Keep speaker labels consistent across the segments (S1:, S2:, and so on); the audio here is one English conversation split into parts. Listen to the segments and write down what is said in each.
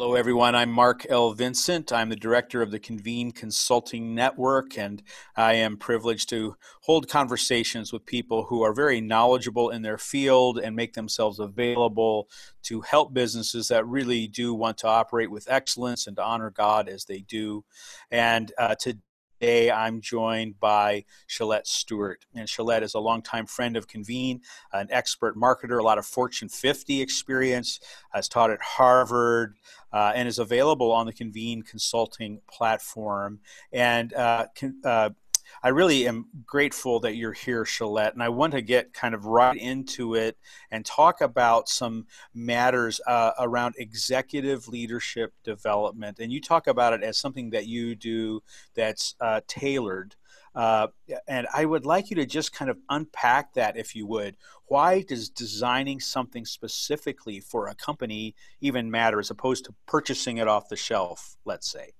S1: Hello, everyone. I'm Mark L. Vincent. I'm the director of the Convene Consulting Network, and I am privileged to hold conversations with people who are very knowledgeable in their field and make themselves available to help businesses that really do want to operate with excellence and to honor God as they do. And uh, to Today, I'm joined by Shalette Stewart. And Shalette is a longtime friend of Convene, an expert marketer, a lot of Fortune 50 experience, has taught at Harvard, uh, and is available on the Convene Consulting platform. And uh, uh, I really am grateful that you're here, Shalette, and I want to get kind of right into it and talk about some matters uh, around executive leadership development. And you talk about it as something that you do that's uh, tailored. Uh, and I would like you to just kind of unpack that, if you would. Why does designing something specifically for a company even matter as opposed to purchasing it off the shelf, let's say?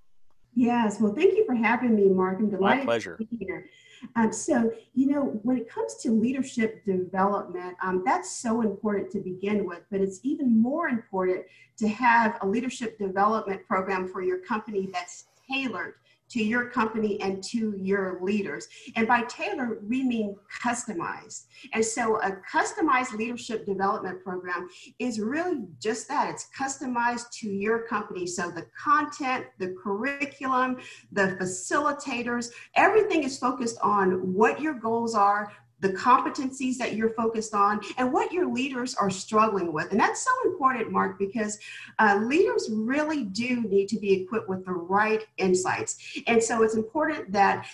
S2: Yes, well, thank you for having me, Mark. I'm delighted
S1: My pleasure.
S2: to be here. Um, so, you know, when it comes to leadership development, um, that's so important to begin with, but it's even more important to have a leadership development program for your company that's tailored to your company and to your leaders. And by tailor, we mean customized. And so a customized leadership development program is really just that it's customized to your company. So the content, the curriculum, the facilitators, everything is focused on what your goals are, the competencies that you're focused on, and what your leaders are struggling with. And that's so important, Mark, because uh, leaders really do need to be equipped with the right insights. And so it's important that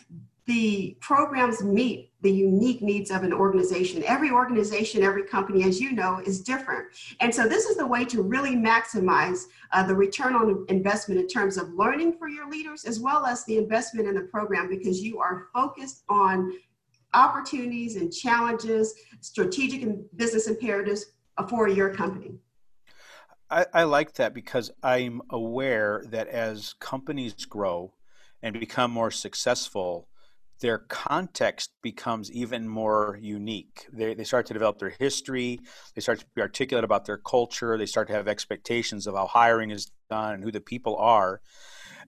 S2: the programs meet the unique needs of an organization. Every organization, every company, as you know, is different. And so this is the way to really maximize uh, the return on investment in terms of learning for your leaders, as well as the investment in the program, because you are focused on opportunities and challenges, strategic and business imperatives for your company.
S1: I, I, like that because I'm aware that as companies grow and become more successful, their context becomes even more unique. They, they start to develop their history, they start to be articulate about their culture, they start to have expectations of how hiring is done and who the people are.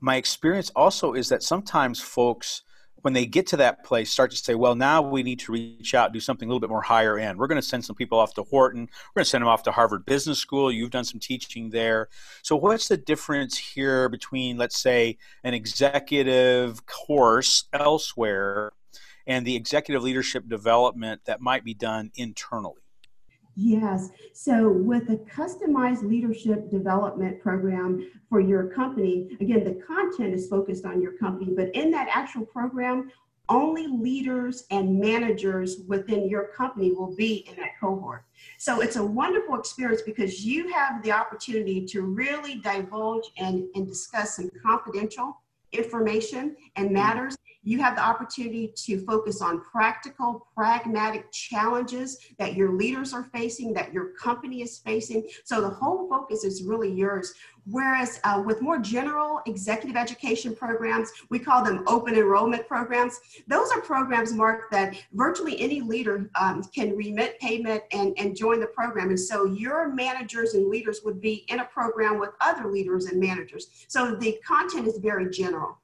S1: My experience also is that sometimes folks when they get to that place, start to say, well, now we need to reach out, do something a little bit more higher end. We're going to send some people off to Wharton. We're going to send them off to Harvard Business School. You've done some teaching there. So, what's the difference here between, let's say, an executive course elsewhere and the executive leadership development that might be done internally?
S2: Yes. So, with a customized leadership development program for your company, again, the content is focused on your company, but in that actual program, only leaders and managers within your company will be in that cohort. So, it's a wonderful experience because you have the opportunity to really divulge and, and discuss some confidential information and mm-hmm. matters you have the opportunity to focus on practical, pragmatic challenges that your leaders are facing, that your company is facing. So the whole focus is really yours. Whereas uh, with more general executive education programs, we call them open enrollment programs. Those are programs, Mark, that virtually any leader um, can remit payment and, and join the program. And so your managers and leaders would be in a program with other leaders and managers. So the content is very general.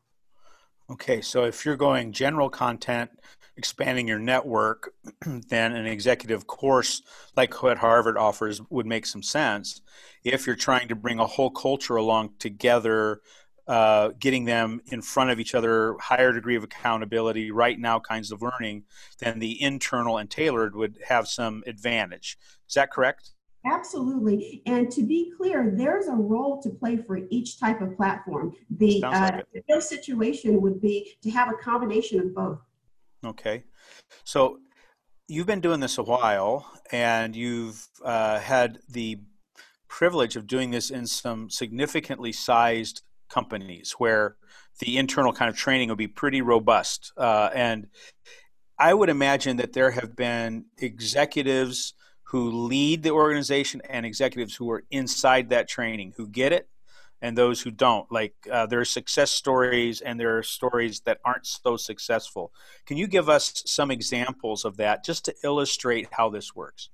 S1: Okay, so if you're going general content, expanding your network, then an executive course like what Harvard offers would make some sense. If you're trying to bring a whole culture along together, uh, getting them in front of each other, higher degree of accountability, right now kinds of learning, then the internal and tailored would have some advantage. Is that correct?
S2: Absolutely. And to be clear, there's a role to play for each type of platform. The uh, like situation would be to have a combination of both.
S1: Okay. So you've been doing this a while and you've uh, had the privilege of doing this in some significantly sized companies where the internal kind of training would be pretty robust. Uh, and I would imagine that there have been executives who lead the organization and executives who are inside that training who get it and those who don't like uh, there are success stories and there are stories that aren't so successful can you give us some examples of that just to illustrate how this works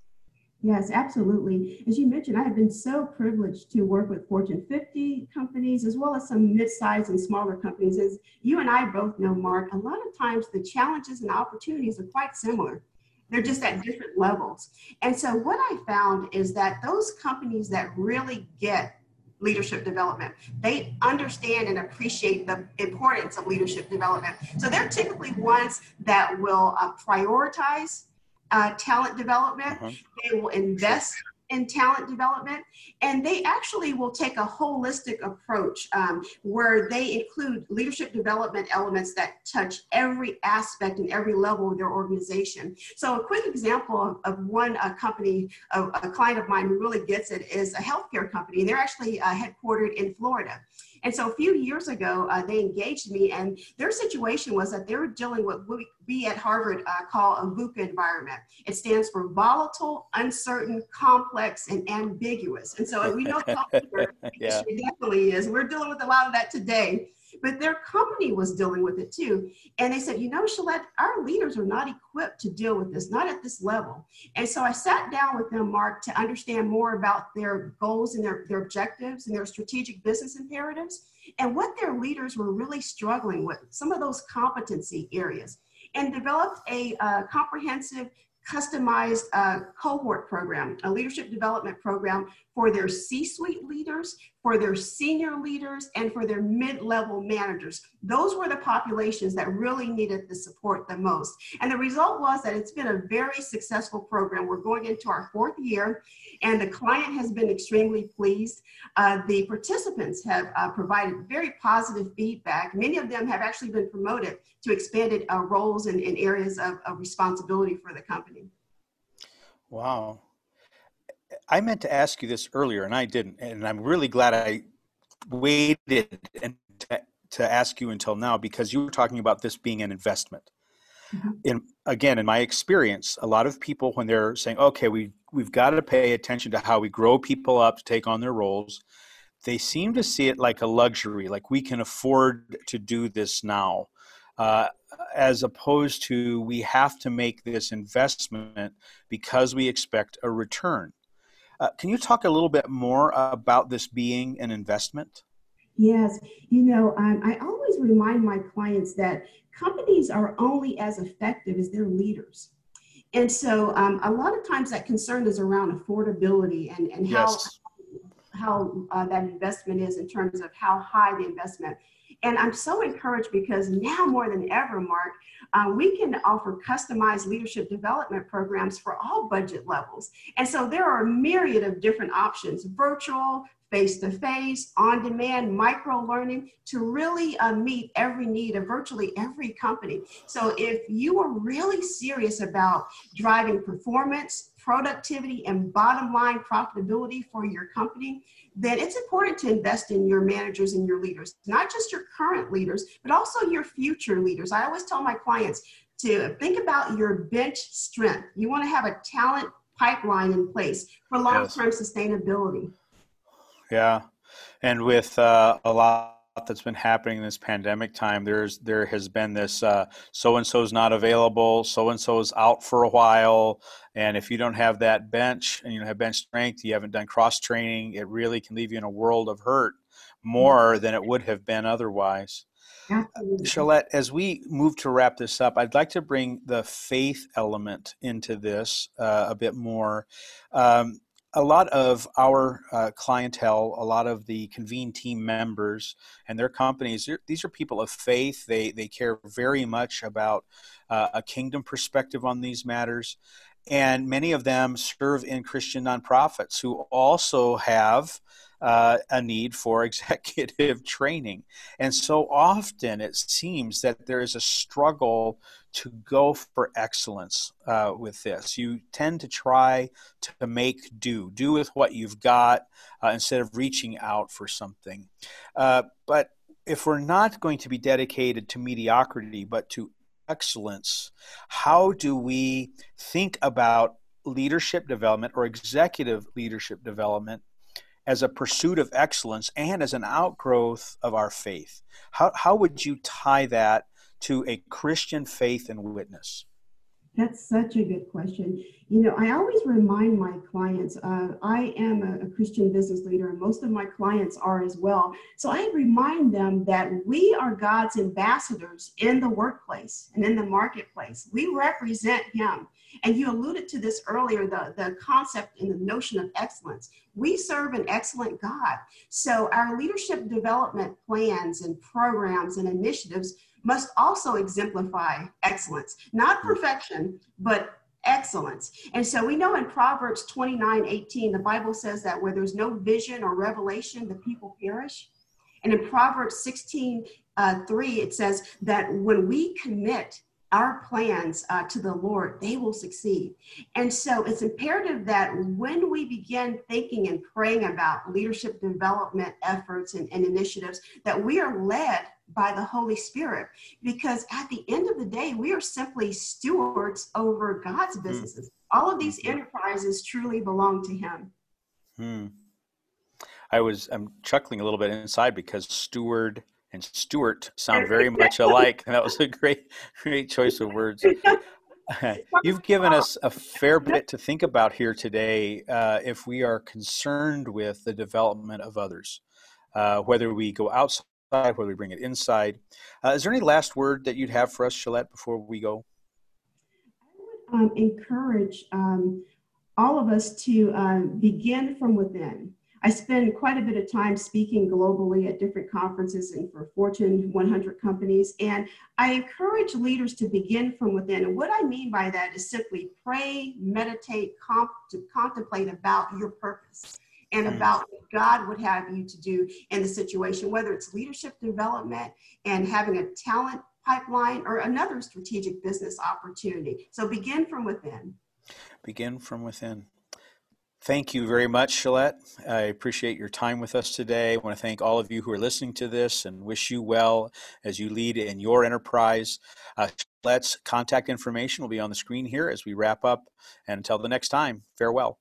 S2: Yes, absolutely. As you mentioned, I have been so privileged to work with Fortune 50 companies as well as some mid-sized and smaller companies. As you and I both know, Mark, a lot of times the challenges and opportunities are quite similar. They're just at different levels. And so what I found is that those companies that really get leadership development. They understand and appreciate the importance of leadership development. So they're typically ones that will uh, prioritize uh, talent development. Uh-huh. They will invest in talent development, and they actually will take a holistic approach um, where they include leadership development elements that touch every aspect and every level of their organization. So, a quick example of, of one uh, company, a, a, client of mine who really gets it, is a healthcare company, and they're actually uh, headquartered in Florida. And so a few years ago, uh, they engaged me, and their situation was that they were dealing with what we at Harvard uh, call a VUCA environment. It stands for volatile, uncertain, complex, and ambiguous. And so we know yeah. it definitely is. We're dealing with a lot of that today but their company was dealing with it too. And they said, you know, Shalette, our leaders are not equipped to deal with this, not at this level. And so I sat down with them, Mark, to understand more about their goals and their, their objectives and their strategic business imperatives and what their leaders were really struggling with, some of those competency areas, and developed a uh, comprehensive customized uh, cohort program, a leadership development program for their C suite leaders, for their senior leaders, and for their mid level managers. Those were the populations that really needed the support the most. And the result was that it's been a very successful program. We're going into our fourth year, and the client has been extremely pleased. Uh, the participants have uh, provided very positive feedback. Many of them have actually been promoted to expanded uh, roles and, and areas of, of responsibility for the company.
S1: Wow. I meant to ask you this earlier and I didn't. And I'm really glad I waited and to, to ask you until now because you were talking about this being an investment. Mm-hmm. In again, in my experience, a lot of people when they're saying, "Okay, we we've got to pay attention to how we grow people up to take on their roles," they seem to see it like a luxury, like we can afford to do this now uh, as opposed to we have to make this investment because we expect a return. Uh, can you talk a little bit more about this being an investment?
S2: Yes, you know, um, I always remind my clients that companies are only as effective as their leaders. And so um, a lot of times that concern is around affordability and, and how, yes. how uh, that investment is in terms of how high the investment and I'm so encouraged because now more than ever, Mark, uh, we can offer customized leadership development programs for all budget levels. And so there are a myriad of different options virtual, face to face, on demand, micro learning to really uh, meet every need of virtually every company. So if you are really serious about driving performance, productivity, and bottom line profitability for your company, then it's important to invest in your managers and your leaders, not just your current leaders, but also your future leaders. I always tell my clients to think about your bench strength. You want to have a talent pipeline in place for long term yes. sustainability.
S1: Yeah. And with uh, a lot that's been happening in this pandemic time. There's there has been this so and so's not available, so and so's out for a while, and if you don't have that bench and you don't have bench strength, you haven't done cross training, it really can leave you in a world of hurt more than it would have been otherwise. Absolutely. Shalette, as we move to wrap this up, I'd like to bring the faith element into this uh, a bit more. Um, a lot of our uh, clientele, a lot of the convene team members and their companies, these are people of faith. They, they care very much about uh, a kingdom perspective on these matters. And many of them serve in Christian nonprofits who also have uh, a need for executive training. And so often it seems that there is a struggle to go for excellence uh, with this. You tend to try to make do, do with what you've got uh, instead of reaching out for something. Uh, but if we're not going to be dedicated to mediocrity but to excellence, how do we think about leadership development or executive leadership development as a pursuit of excellence and as an outgrowth of our faith? How, how would you tie that to a Christian faith and witness?
S2: That's such a good question. You know, I always remind my clients, uh, I am a, a, Christian business leader, and most of my clients are as well. So I remind them that we are God's ambassadors in the workplace and in the marketplace. We represent Him. And you alluded to this earlier the, the concept and the notion of excellence. We serve an excellent God. So our leadership development plans and programs and initiatives must also exemplify excellence, not perfection, but excellence. And so we know in Proverbs 29 18, the Bible says that where there's no vision or revelation, the people perish. And in Proverbs 16 uh, 3, it says that when we commit our plans uh, to the Lord, they will succeed. And so it's imperative that when we begin thinking and praying about leadership development efforts and, and initiatives, that we are led by the Holy Spirit. Because at the end of the day, we are simply stewards over God's hmm. businesses. Mm. All of these hmm. enterprises truly belong to Him.
S1: Hmm. I was I'm chuckling a little bit inside because steward and Stewart sound very much alike. And that was a great, great choice of words. You've given us a fair bit to think about here today uh, if we are concerned with the development of others, uh, whether we go outside, whether we bring it inside. Uh, is there any last word that you'd have for us, Shalette, before we go?
S2: I would um, encourage um, all of us to uh, begin from within. I spend quite a bit of time speaking globally at different conferences and for Fortune 100 companies. And I encourage leaders to begin from within. And what I mean by that is simply pray, meditate, comp- to contemplate about your purpose and about what God would have you to do in the situation, whether it's leadership development and having a talent pipeline or another strategic business opportunity. So begin from within.
S1: Begin from within. Thank you very much, Shalette. I appreciate your time with us today. I want to thank all of you who are listening to this and wish you well as you lead in your enterprise. Uh, Shalette's contact information will be on the screen here as we wrap up. And until the next time, farewell.